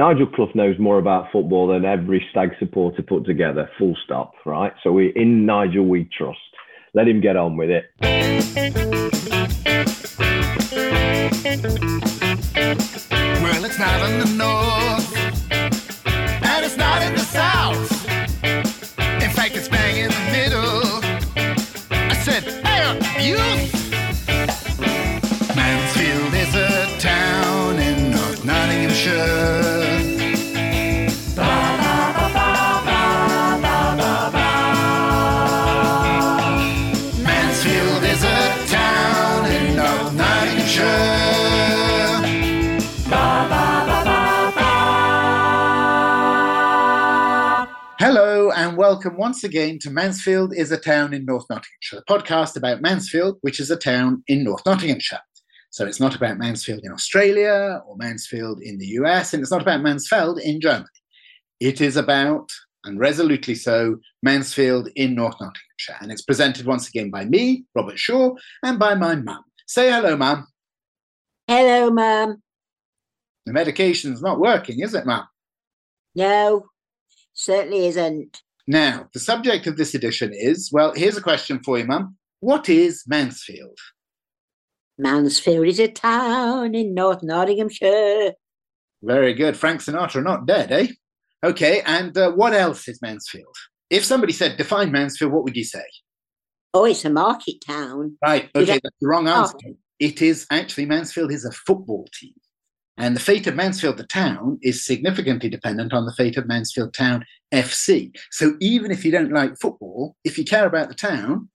Nigel Clough knows more about football than every Stag supporter put together. Full stop. Right. So we in Nigel we trust. Let him get on with it. Well, it's not the north, Hello and welcome once again to Mansfield is a Town in North Nottinghamshire, a podcast about Mansfield, which is a town in North Nottinghamshire. So it's not about Mansfield in Australia or Mansfield in the US, and it's not about Mansfeld in Germany. It is about, and resolutely so, Mansfield in North Nottinghamshire. And it's presented once again by me, Robert Shaw, and by my mum. Say hello, mum. Hello, Mum. The medication's not working, is it, mum? No, certainly isn't. Now, the subject of this edition is well, here's a question for you, mum. What is Mansfield? Mansfield is a town in North Nottinghamshire. Very good. Frank Sinatra not dead, eh? Okay, and uh, what else is Mansfield? If somebody said define Mansfield, what would you say? Oh, it's a market town. Right, okay, that's the wrong answer. Oh. It is actually Mansfield is a football team. And the fate of Mansfield, the town, is significantly dependent on the fate of Mansfield Town FC. So even if you don't like football, if you care about the town,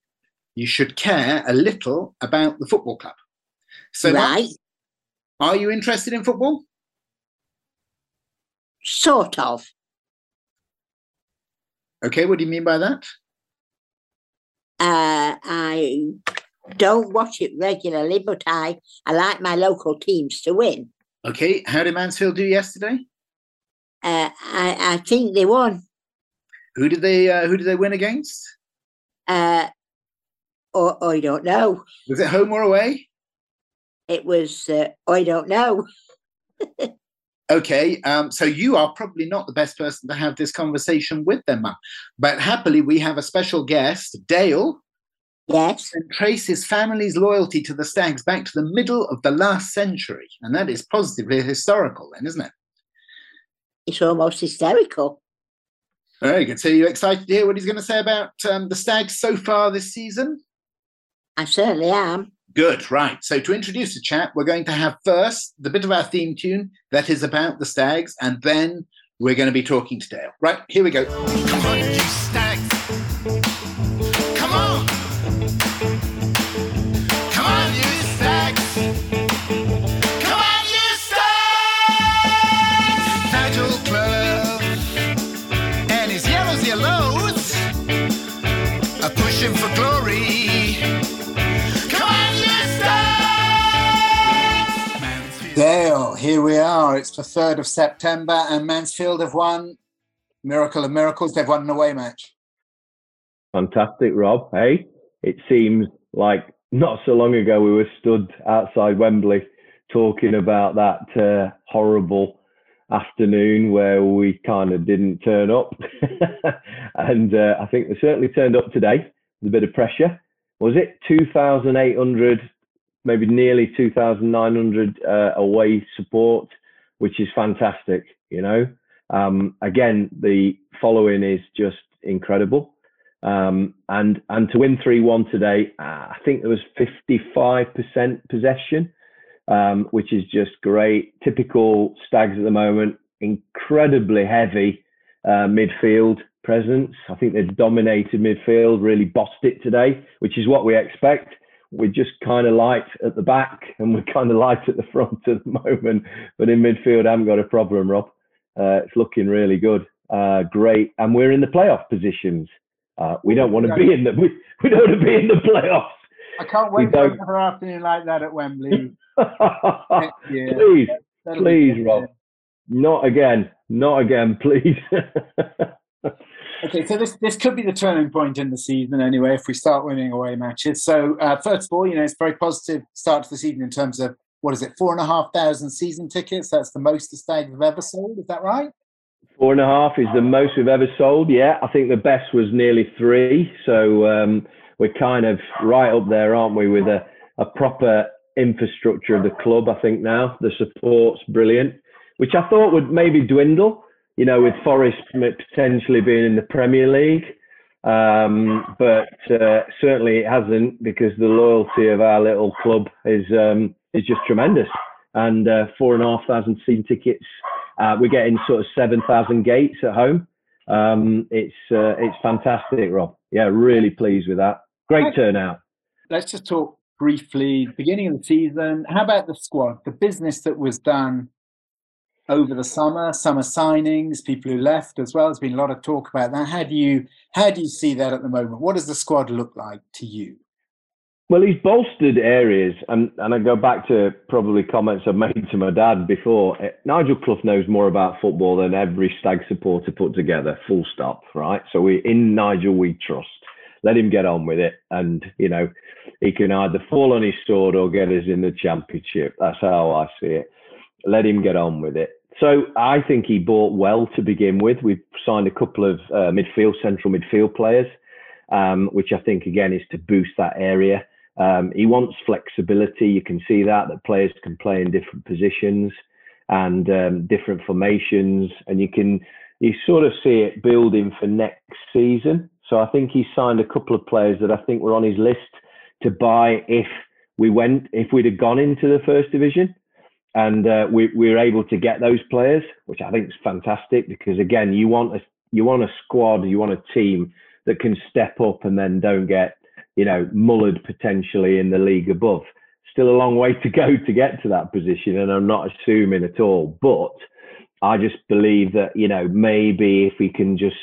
you should care a little about the football club. So, right, are you interested in football? sort of. Okay, what do you mean by that? Uh, I don't watch it regularly, but I, I like my local teams to win. Okay, how did Mansfield do yesterday? Uh, I, I think they won. Who did they uh, who did they win against? Uh, or I don't know. Was it home or away? It was, uh, I don't know. Okay, um, so you are probably not the best person to have this conversation with them, But happily, we have a special guest, Dale, Yes, and trace his family's loyalty to the Stags back to the middle of the last century. And that is positively historical, then, isn't it? it's almost hysterical. Very good. So, you excited to hear what he's going to say about um, the Stags so far this season? I certainly am. Good, right. So, to introduce the chat, we're going to have first the bit of our theme tune that is about the Stags, and then we're going to be talking to Dale. Right, here we go. We. It's the 3rd of September, and Mansfield have won. Miracle of miracles, they've won an away match. Fantastic, Rob. Hey, it seems like not so long ago we were stood outside Wembley talking about that uh, horrible afternoon where we kind of didn't turn up. and uh, I think they certainly turned up today with a bit of pressure. Was it 2,800, maybe nearly 2,900 uh, away support, which is fantastic, you know? Um, again, the following is just incredible. Um, and and to win three one today, uh, I think there was fifty five percent possession, um, which is just great. Typical Stags at the moment, incredibly heavy uh, midfield presence. I think they've dominated midfield, really bossed it today, which is what we expect. We're just kind of light at the back and we're kind of light at the front at the moment. But in midfield, I haven't got a problem, Rob. Uh, it's looking really good. Uh, great. And we're in the playoff positions. Uh, we don't want to be in the we, we don't want to be in the playoffs. I can't wait for another afternoon like that at Wembley please, That'll please. Rob. Not again. Not again, please. Okay, so this this could be the turning point in the season anyway if we start winning away matches. So uh, first of all, you know it's a very positive start to the season in terms of what is it, four and a half thousand season tickets. That's the most the Stags have ever sold. Is that right? Four and a half is the most we've ever sold. Yeah, I think the best was nearly three. So um, we're kind of right up there, aren't we, with a, a proper infrastructure of the club, I think now. The support's brilliant, which I thought would maybe dwindle, you know, with Forest potentially being in the Premier League. Um, but uh, certainly it hasn't because the loyalty of our little club is um, is just tremendous. And uh, four and a half thousand season tickets, uh, we're getting sort of seven thousand gates at home. Um, it's uh, it's fantastic, Rob. Yeah, really pleased with that. Great turnout. Let's just talk briefly. Beginning of the season. How about the squad? The business that was done over the summer, summer signings, people who left as well. There's been a lot of talk about that. How do you how do you see that at the moment? What does the squad look like to you? Well, he's bolstered areas, and, and I go back to probably comments I've made to my dad before. Eh, Nigel Clough knows more about football than every Stag supporter put together, full stop, right? So we in Nigel we trust. Let him get on with it, and you know he can either fall on his sword or get us in the championship. That's how I see it let him get on with it. So I think he bought well to begin with. We've signed a couple of uh, midfield, central midfield players, um, which I think again is to boost that area. Um, he wants flexibility. You can see that that players can play in different positions and um, different formations, and you can you sort of see it building for next season. So I think he signed a couple of players that I think were on his list to buy if we went if we'd have gone into the first division and uh, we, we were able to get those players, which I think is fantastic because again, you want a you want a squad, you want a team that can step up and then don't get you know mullered potentially in the league above. Still a long way to go to get to that position, and I'm not assuming at all, but I just believe that you know maybe if we can just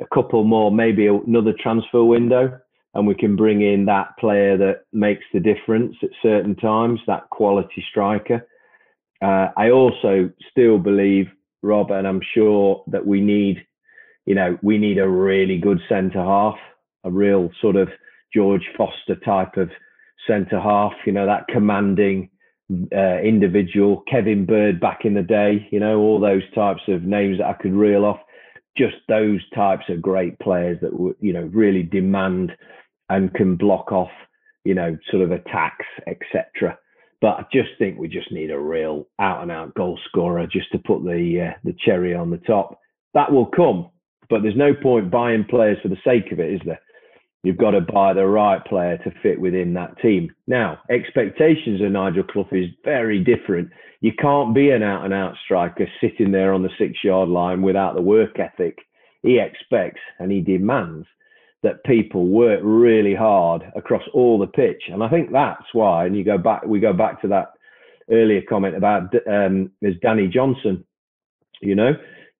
a couple more, maybe another transfer window, and we can bring in that player that makes the difference at certain times, that quality striker uh, I also still believe, Rob, and I'm sure that we need, you know, we need a really good centre half, a real sort of George Foster type of centre half, you know, that commanding uh, individual, Kevin Bird back in the day, you know, all those types of names that I could reel off. Just those types of great players that would, you know, really demand and can block off, you know, sort of attacks, etc. But I just think we just need a real out and out goal scorer just to put the uh, the cherry on the top. That will come, but there's no point buying players for the sake of it, is there? You've got to buy the right player to fit within that team. Now, expectations of Nigel Clough is very different. You can't be an out and out striker sitting there on the six yard line without the work ethic. He expects and he demands that people work really hard across all the pitch. And I think that's why, and you go back, we go back to that earlier comment about um, is Danny Johnson. You know,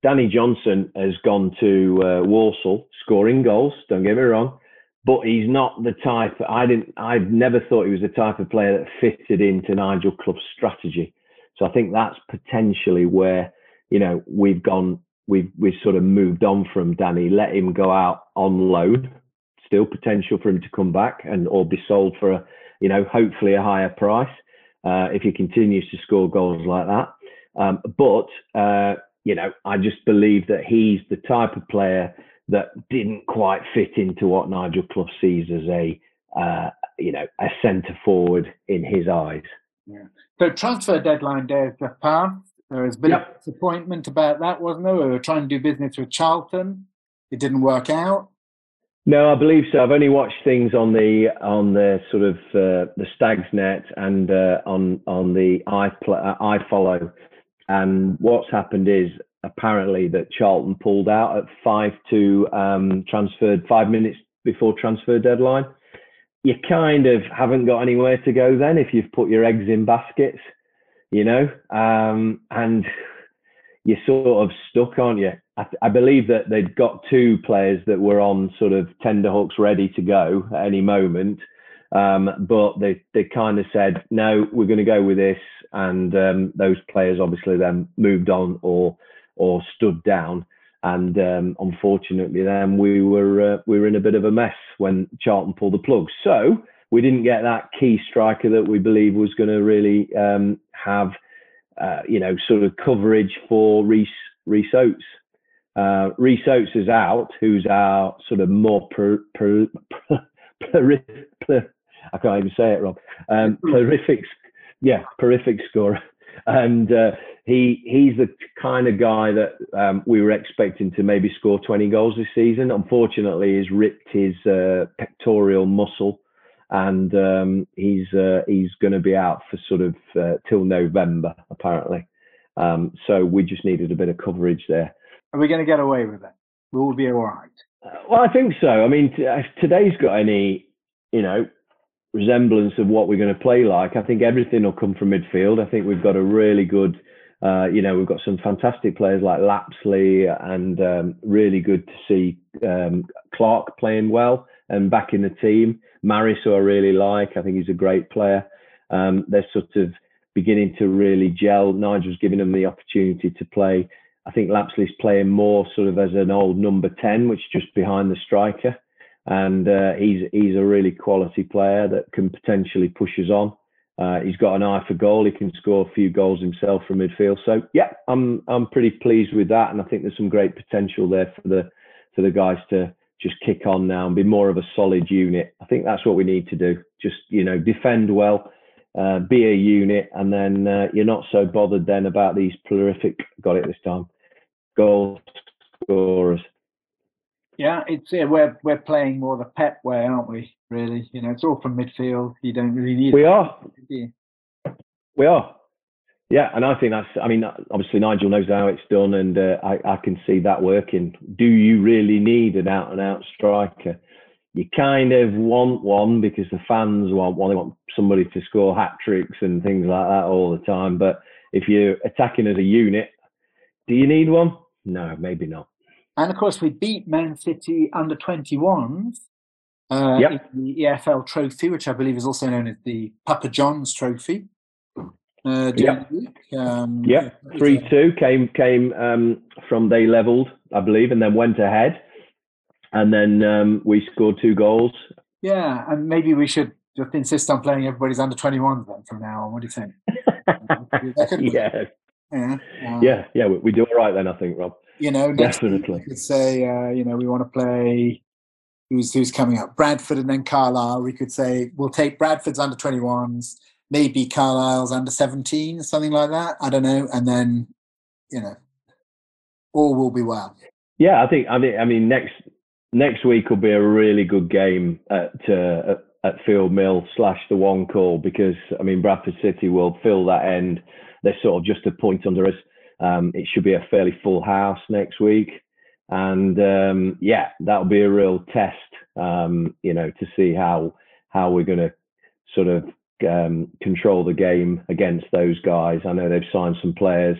Danny Johnson has gone to uh, Walsall scoring goals. Don't get me wrong, but he's not the type. I didn't. I've never thought he was the type of player that fitted into Nigel Clough's strategy. So I think that's potentially where you know we've gone we've we've sort of moved on from Danny, let him go out on loan. Still potential for him to come back and or be sold for a, you know, hopefully a higher price uh, if he continues to score goals like that. Um, but uh, you know, I just believe that he's the type of player that didn't quite fit into what Nigel Clough sees as a, uh, you know, a centre forward in his eyes. Yeah. So transfer deadline day has just passed. There was a bit yep. of disappointment about that, wasn't there? We were trying to do business with Charlton. It didn't work out. No, I believe so. I've only watched things on the on the sort of uh, the Stags net and uh, on on the i uh, iFollow, and what's happened is apparently that Charlton pulled out at five to um, transferred five minutes before transfer deadline. You kind of haven't got anywhere to go then if you've put your eggs in baskets you know, um, and you're sort of stuck, aren't you? I, I, believe that they'd got two players that were on sort of tender hooks ready to go at any moment. Um, but they, they kind of said, no, we're going to go with this. And um, those players obviously then moved on or, or stood down. And um, unfortunately, then we were uh, we were in a bit of a mess when Charlton pulled the plug. So we didn't get that key striker that we believe was going to really um, have, uh, you know, sort of coverage for Rhys Rhys Oates. Uh, Rhys Oates is out, who's our sort of more per, per, per, per, I can't even say it, Rob. Um, prolific, yeah, prolific scorer, and uh, he he's the kind of guy that um, we were expecting to maybe score 20 goals this season. Unfortunately, he's ripped his uh, pectoral muscle, and um, he's uh, he's going to be out for sort of uh, till November apparently. Um, so we just needed a bit of coverage there. Are we going to get away with it? Will we be all right? Uh, well, I think so. I mean, t- if today's got any, you know, resemblance of what we're going to play like, I think everything will come from midfield. I think we've got a really good, uh, you know, we've got some fantastic players like Lapslie, and um, really good to see um, Clark playing well and back in the team. Maris, who I really like, I think he's a great player. Um, they're sort of beginning to really gel. Nigel's giving them the opportunity to play. I think Lapslie's playing more sort of as an old number 10, which is just behind the striker and uh, he's he's a really quality player that can potentially push us on. Uh, he's got an eye for goal. He can score a few goals himself from midfield. So yeah, I'm I'm pretty pleased with that, and I think there's some great potential there for the for the guys to just kick on now and be more of a solid unit. I think that's what we need to do. Just you know defend well, uh, be a unit, and then uh, you're not so bothered then about these prolific. Got it this time. Goal scorers. Yeah, it's yeah, we're we're playing more the Pep way, aren't we? Really, you know, it's all from midfield. You don't really need. We are. We are. Yeah, and I think that's. I mean, obviously Nigel knows how it's done, and uh, I I can see that working. Do you really need an out and out striker? You kind of want one because the fans want one. They want somebody to score hat tricks and things like that all the time. But if you're attacking as a unit, do you need one? No, maybe not. And of course, we beat Man City under 21s uh, Yep. in the EFL Trophy, which I believe is also known as the Papa John's Trophy. Uh, during Yep. the week. Um, Yeah, three two came came um, from they levelled, I believe, and then went ahead, and then um, we scored two goals. Yeah, and maybe we should just insist on playing everybody's under twenty one then from now on. What do you think? That could work. yeah, Yeah. um, yeah, yeah. We, we do all right then, I think, Rob. You know, Definitely. we could say, uh, you know, we want to play who's who's coming up, Bradford and then Carlisle. We could say we'll take Bradford's under 21s, maybe Carlisle's under 17, something like that. I don't know, and then you know, all will be well. Yeah, I think I think I mean next next week will be a really good game at uh, at, at Field Mill slash the one call because I mean Bradford City will fill that end. They're sort of just a point under us. Um, it should be a fairly full house next week, and um, yeah, that'll be a real test. Um, you know, to see how how we're going to sort of um, control the game against those guys. I know they've signed some players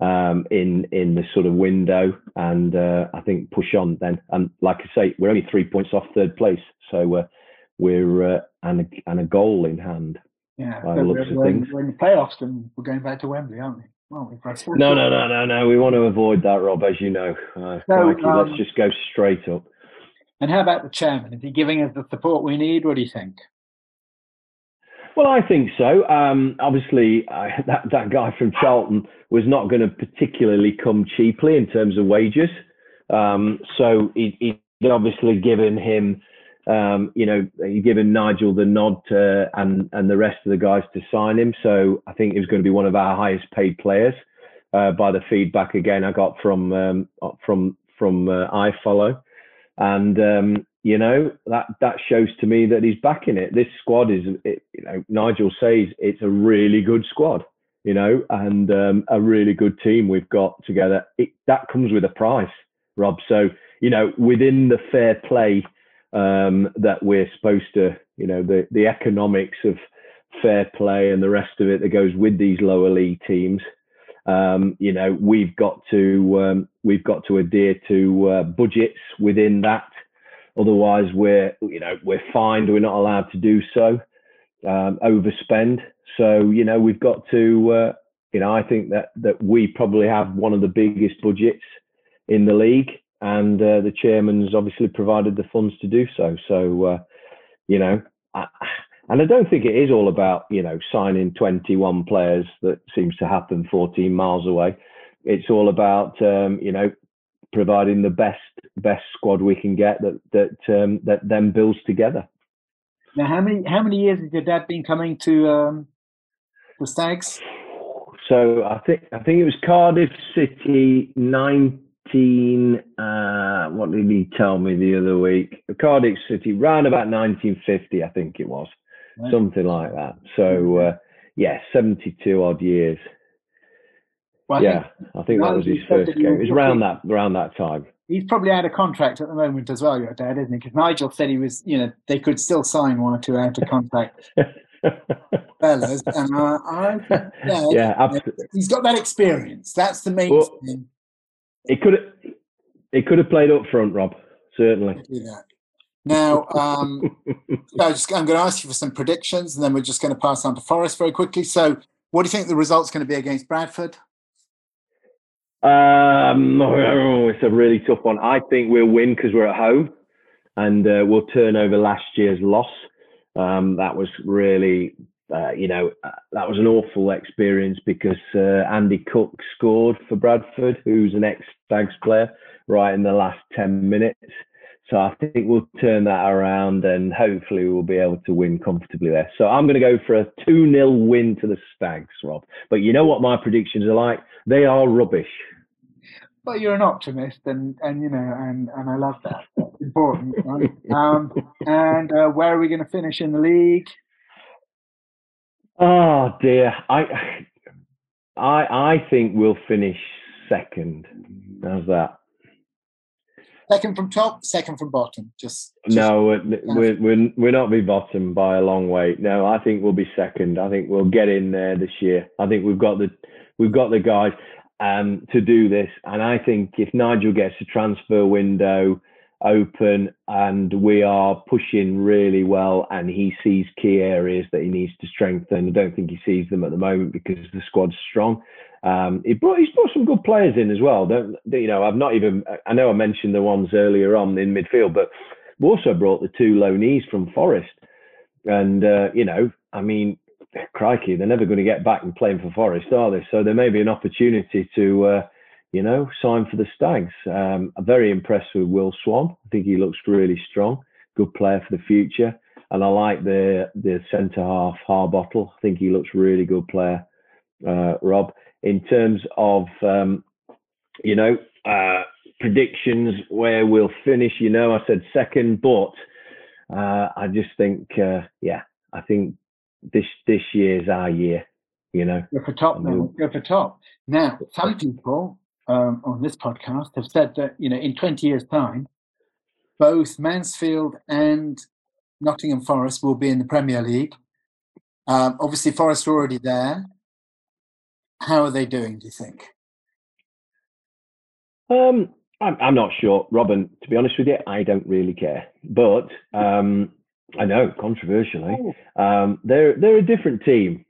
um, in in the sort of window, and uh, I think push on then. And like I say, we're only three points off third place, so uh, we're uh, and a, and a goal in hand. Yeah, By looks we're, of we're, things. we're in the playoffs and we're going back to Wembley, aren't we? Well, we've got four- No, no, no, no, no. We want to avoid that, Rob, as you know. Uh, So, crikey, um, let's just go straight up. And how about the chairman? Is he giving us the support we need? What do you think? Well, I think so. Um, obviously, uh, that that guy from Charlton was not going to particularly come cheaply in terms of wages. Um, so he, he'd obviously given him, um, you know, given Nigel the nod to, and and the rest of the guys to sign him. So I think he was going to be one of our highest paid players. Uh, by the feedback again I got from um, from from uh, iFollow, and um, you know that that shows to me that he's backing it. This squad is, it, you know, Nigel says it's a really good squad, you know, and um, a really good team we've got together. It, that comes with a price, Rob. So you know, within the fair play um, that we're supposed to, you know, the the economics of fair play and the rest of it that goes with these lower league teams. Um, you know, we've got to um, we've got to adhere to uh, budgets within that. Otherwise, we're you know we're fined. We're not allowed to do so. Um, overspend. So you know we've got to. Uh, you know I think that that we probably have one of the biggest budgets in the league, and uh, the chairman's obviously provided the funds to do so. So uh, you know I, And I don't think it is all about, you know, signing 21 players that seems to happen 14 miles away. It's all about, um, you know, providing the best best squad we can get that that um, that then builds together. Now, how many how many years has your dad been coming to um, the Stags? So I think I think it was Cardiff City 19. Uh, what did he tell me the other week? Cardiff City, round about 1950, I think it was, Right. something like that. So uh, yeah, 72 odd years. Well, I yeah, think I think that was his first game. It was around that around that time. he's probably out of contract at the moment as well, your dad, isn't he? Because Nigel said he was, you know, they could still sign one or two out of contract fellas, and uh, I yeah, yeah, absolutely. he's got that experience. That's the main Well- thing. It could have it could have played up front, Rob. Certainly. Now, um, so just, I'm going to ask you for some predictions, and then we're just going to pass on to Forest very quickly. So, what do you think the result's going to be against Bradford? Um, oh, it's a really tough one. I think we'll win because we're at home, and uh, we'll turn over last year's loss. Um, that was really, uh, you know, uh, that was an awful experience because uh, Andy Cook scored for Bradford, who's an ex-Stags player, right in the last ten minutes. So I think we'll turn that around, and hopefully we'll be able to win comfortably there. So I'm going to go for a two 0 win to the Stags, Rob. But you know what my predictions are like? They are rubbish. Well, you're an optimist, and and you know, and and I love that. That's important. Right? Um, and uh, where are we going to finish in the league? Oh dear, I, I, I think we'll finish second. How's that? Second from top, second from bottom. Just, just No, we're, we're we're not be bottom by a long way. No, I think we'll be second. I think we'll get in there this year. I think we've got the we've got the guys um, to do this, and I think if Nigel gets a transfer window open and we are pushing really well, and he sees key areas that he needs to strengthen. I don't think he sees them at the moment because the squad's strong. Um, he brought, he's brought some good players in as well. Don't you know? I've not even. I know I mentioned the ones earlier on in midfield, but we also brought the two loanees from Forest, and uh, you know, I mean, crikey, they're never going to get back and playing for Forest, are they? So there may be an opportunity to, uh, you know, sign for the Stags. Um, I'm very impressed with Will Swan. I think he looks really strong, good player for the future, and I like the the centre half Harbottle. I think he looks really good player. Uh, Rob, in terms of um, you know uh, predictions where we'll finish, you know, I said second, but uh, I just think, uh, yeah, I think this this year's our year. You know, Go for top. Go for top. Now, some people um, on this podcast have said that you know in 20 years' time, both Mansfield and Nottingham Forest will be in the Premier League. Um, obviously, Forest are already there. How are they doing? Do you think? um, I'm I'm not sure, Robin. To be honest with you, I don't really care. But um, I know, controversially, um, they're they're a different team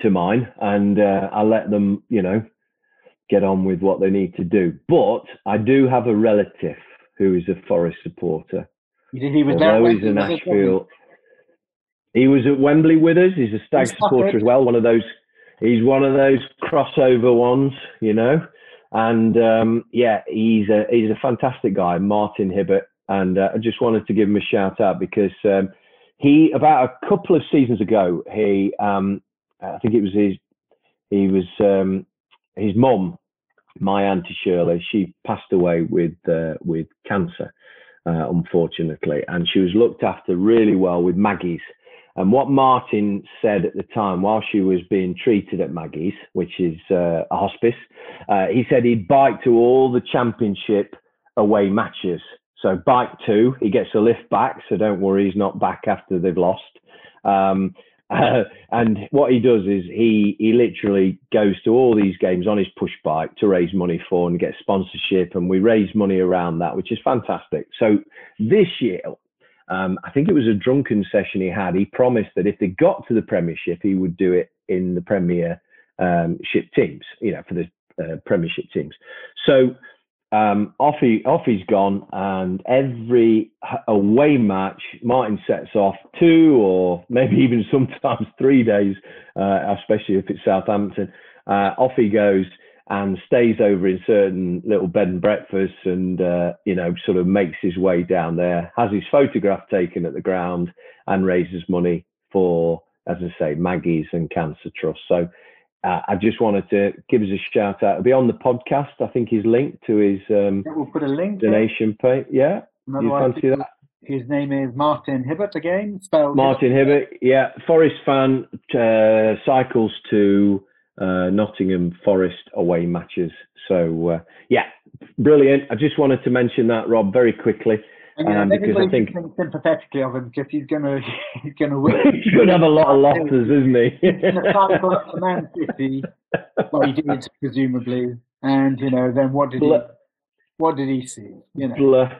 to mine, and uh, I let them, you know, get on with what they need to do. But I do have a relative who is a Forest supporter. You he was? Although he's he a was at Wembley? Nashville, he was at Wembley with us. He's a Stag supporter as well. One of those. He's one of those crossover ones, you know. And um, yeah, he's a he's a fantastic guy, Martin Hibbert. And uh, I just wanted to give him a shout out because um, he about a couple of seasons ago, he um, I think it was his he was um, his mum, my auntie Shirley. She passed away with uh, with cancer uh, unfortunately, and she was looked after really well with Maggie's. And what Martin said at the time, while she was being treated at Maggie's, which is uh, a hospice, uh, he said he'd bike to all the championship away matches. So bike two, he gets a lift back, so don't worry, he's not back after they've lost. Um, uh, and what he does is he he literally goes to all these games on his push bike to raise money for and get sponsorship, and we raise money around that, which is fantastic. So this year, um, I think it was a drunken session he had. He promised that if they got to the Premiership, he would do it in the Premiership um, teams, you know, for the uh, Premiership teams. So um, off he off he's gone, and every away match, Martin sets off two or maybe even sometimes three days, uh, especially if it's Southampton. Uh, off he goes and stays over in certain little bed and breakfasts, and uh, you know, sort of makes his way down there, has his photograph taken at the ground, and raises money for, as I say, Maggie's and Cancer Trust. So uh, I just wanted to give us a shout out. It'll be on the podcast. I think he's linked to his um, Yeah, We'll put a link. donation page. Yeah, you fancy that? His name is Martin Hibbert again, spelled Martin Hibbert, yeah, Forest fan, uh, cycles to uh, Nottingham Forest away matches. So uh, yeah, brilliant. I just wanted to mention that, Rob, very quickly. And, you um, because I think- sympathetically of him because he's gonna he's gonna win. He's going to have a lot of losses, isn't he? He's gonna cycle up to Man City. Well, he did presumably, and you know, then what did he what did he see? You know, Bless,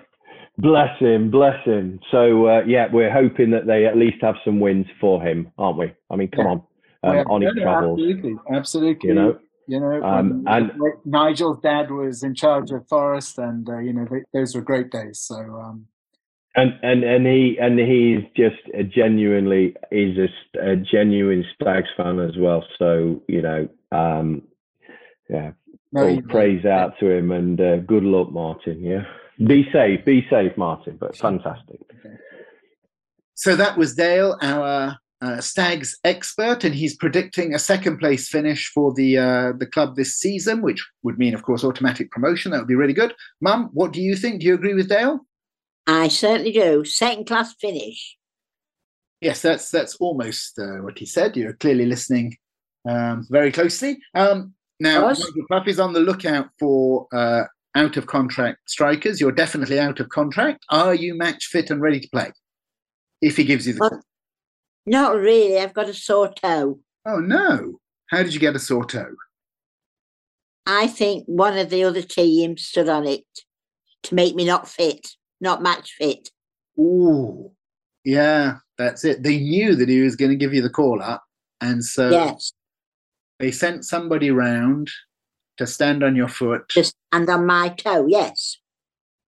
bless him, bless him. So uh, yeah, we're hoping that they at least have some wins for him, aren't we? I mean, come Yeah. on, um, Yeah, on his travels, absolutely, absolutely. you know. You know, Um, and- Nigel's dad was in charge of Forest, and uh, you know th those were great days. So um, And and and he and he's just a genuinely is a, a genuine Stags fan as well. So you know, um, yeah, no, all praise out to him and uh, good luck, Martin. Yeah, be safe, be safe, Martin. But fantastic. So that was Dale, our uh, Stags expert, and he's predicting a second place finish for the uh, the club this season, which would mean, of course, automatic promotion. That would be really good. Mum, what do you think? Do you agree with Dale? I certainly do. Second class finish. Yes, that's that's almost uh, what he said. You're clearly listening um, very closely. Um, now? Nigel is on the lookout for uh, out of contract strikers. You're definitely out of contract. Are you match fit and ready to play? If he gives you the Well-. Not really. I've got a sore toe. Oh no! How did you get a sore toe? I think one of the other teams stood on it to make me not fit, not match fit. Ooh, yeah, that's it. They knew that he was going to give you the call up, and so yes, they sent somebody round to stand on your foot. just and on my toe. Yes,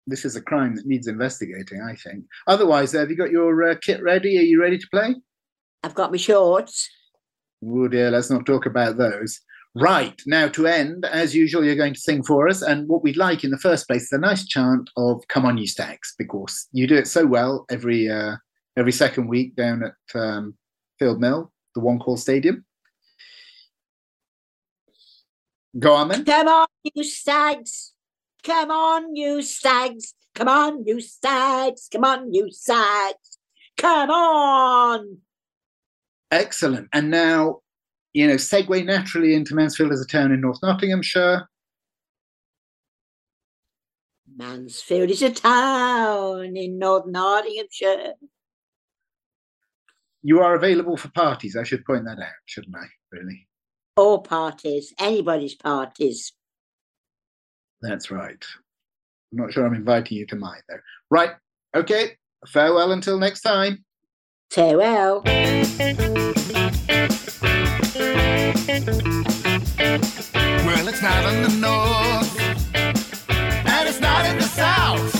This is a crime that needs investigating, I think. Otherwise, have you got your uh, kit ready? Are you ready to play? I've got my shorts. Oh dear, let's not talk about those. Right, now to end, as usual, you're going to sing for us. And what we'd like in the first place is a nice chant of Come On You Stags, because you do it so well every uh, every second week down at um, Field Mill, the One Call Stadium. Go on then. Come on, you stags. Come on, you stags. Come on, you stags. Come on, you stags. Come on. Excellent. And now, you know, segue naturally into Mansfield as a town in North Nottinghamshire. Mansfield is a town in North Nottinghamshire. You are available for parties. I should point that out, shouldn't I? Really? All parties, anybody's parties. That's right. I'm not sure I'm inviting you to mine, though. Right. Okay. Farewell until next time. Farewell. Well, it's not in the north, and it's not in the south.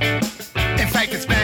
In fact, it's been